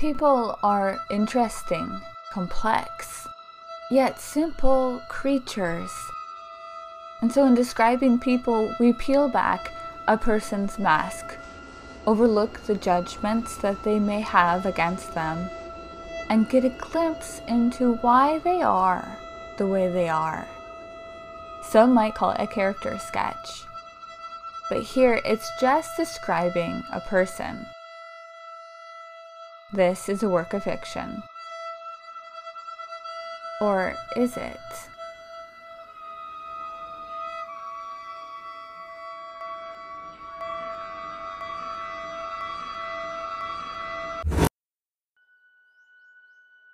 People are interesting, complex, yet simple creatures. And so, in describing people, we peel back a person's mask, overlook the judgments that they may have against them, and get a glimpse into why they are the way they are. Some might call it a character sketch, but here it's just describing a person. This is a work of fiction. Or is it?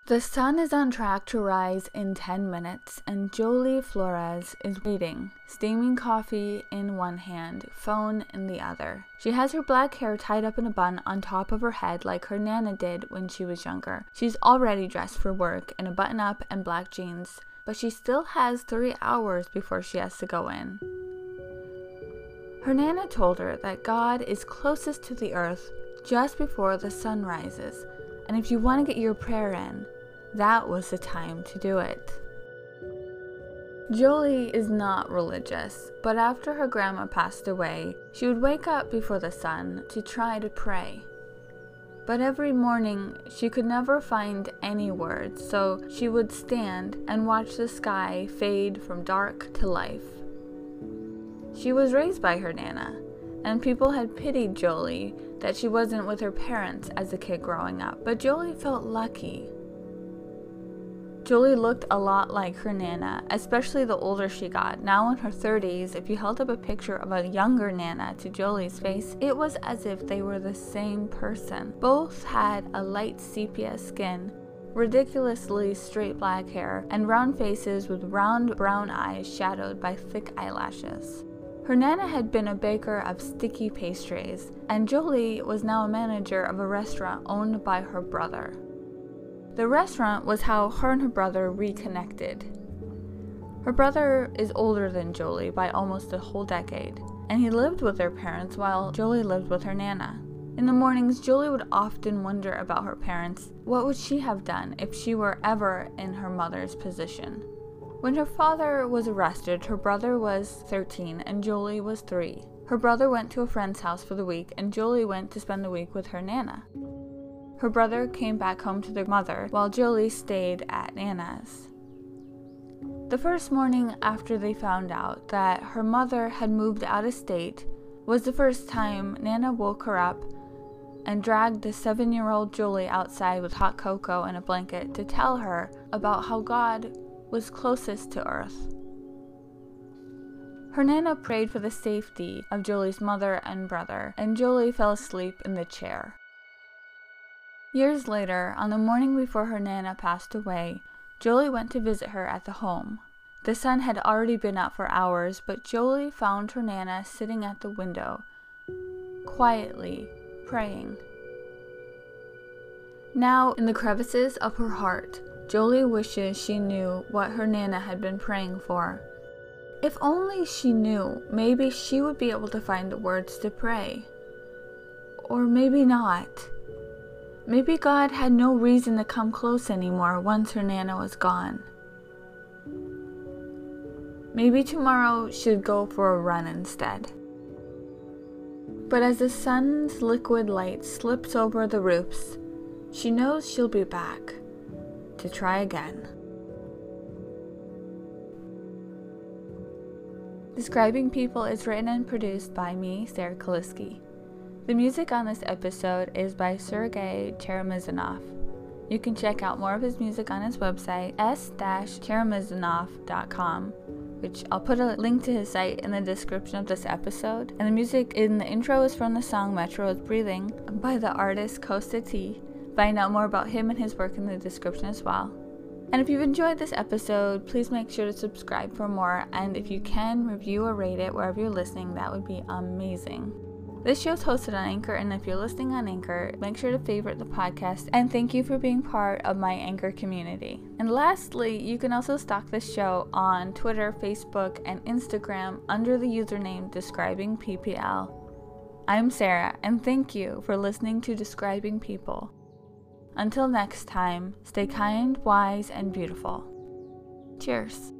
The sun is on track to rise in 10 minutes, and Jolie Flores is waiting, steaming coffee in one hand, phone in the other. She has her black hair tied up in a bun on top of her head like her Nana did when she was younger. She's already dressed for work in a button up and black jeans, but she still has three hours before she has to go in. Her Nana told her that God is closest to the earth just before the sun rises, and if you want to get your prayer in, that was the time to do it. Jolie is not religious, but after her grandma passed away, she would wake up before the sun to try to pray. But every morning she could never find any words, so she would stand and watch the sky fade from dark to life. She was raised by her Nana, and people had pitied Jolie that she wasn't with her parents as a kid growing up, but Jolie felt lucky Jolie looked a lot like her Nana, especially the older she got. Now in her 30s, if you held up a picture of a younger Nana to Jolie's face, it was as if they were the same person. Both had a light sepia skin, ridiculously straight black hair, and round faces with round brown eyes shadowed by thick eyelashes. Her Nana had been a baker of sticky pastries, and Jolie was now a manager of a restaurant owned by her brother. The restaurant was how her and her brother reconnected. Her brother is older than Jolie by almost a whole decade, and he lived with their parents while Jolie lived with her Nana. In the mornings, Jolie would often wonder about her parents. What would she have done if she were ever in her mother's position? When her father was arrested, her brother was 13 and Jolie was 3. Her brother went to a friend's house for the week, and Jolie went to spend the week with her Nana. Her brother came back home to their mother, while Jolie stayed at Nana's. The first morning after they found out that her mother had moved out of state was the first time Nana woke her up and dragged the seven year old Julie outside with hot cocoa and a blanket to tell her about how God was closest to earth. Her Nana prayed for the safety of Julie's mother and brother, and Julie fell asleep in the chair. Years later, on the morning before her Nana passed away, Jolie went to visit her at the home. The sun had already been out for hours, but Jolie found her Nana sitting at the window, quietly praying. Now, in the crevices of her heart, Jolie wishes she knew what her Nana had been praying for. If only she knew, maybe she would be able to find the words to pray. Or maybe not. Maybe God had no reason to come close anymore once her Nana was gone. Maybe tomorrow she'd go for a run instead. But as the sun's liquid light slips over the roofs, she knows she'll be back to try again. Describing People is written and produced by me, Sarah Kaliski. The music on this episode is by Sergei Cheremisinov. You can check out more of his music on his website, s-cheremisinov.com, which I'll put a link to his site in the description of this episode. And the music in the intro is from the song Metro is Breathing by the artist Kosta T. Find out more about him and his work in the description as well. And if you've enjoyed this episode, please make sure to subscribe for more. And if you can, review or rate it wherever you're listening, that would be amazing. This show is hosted on Anchor, and if you're listening on Anchor, make sure to favorite the podcast. And thank you for being part of my Anchor community. And lastly, you can also stalk this show on Twitter, Facebook, and Instagram under the username Describing PPL. I'm Sarah, and thank you for listening to Describing People. Until next time, stay kind, wise, and beautiful. Cheers.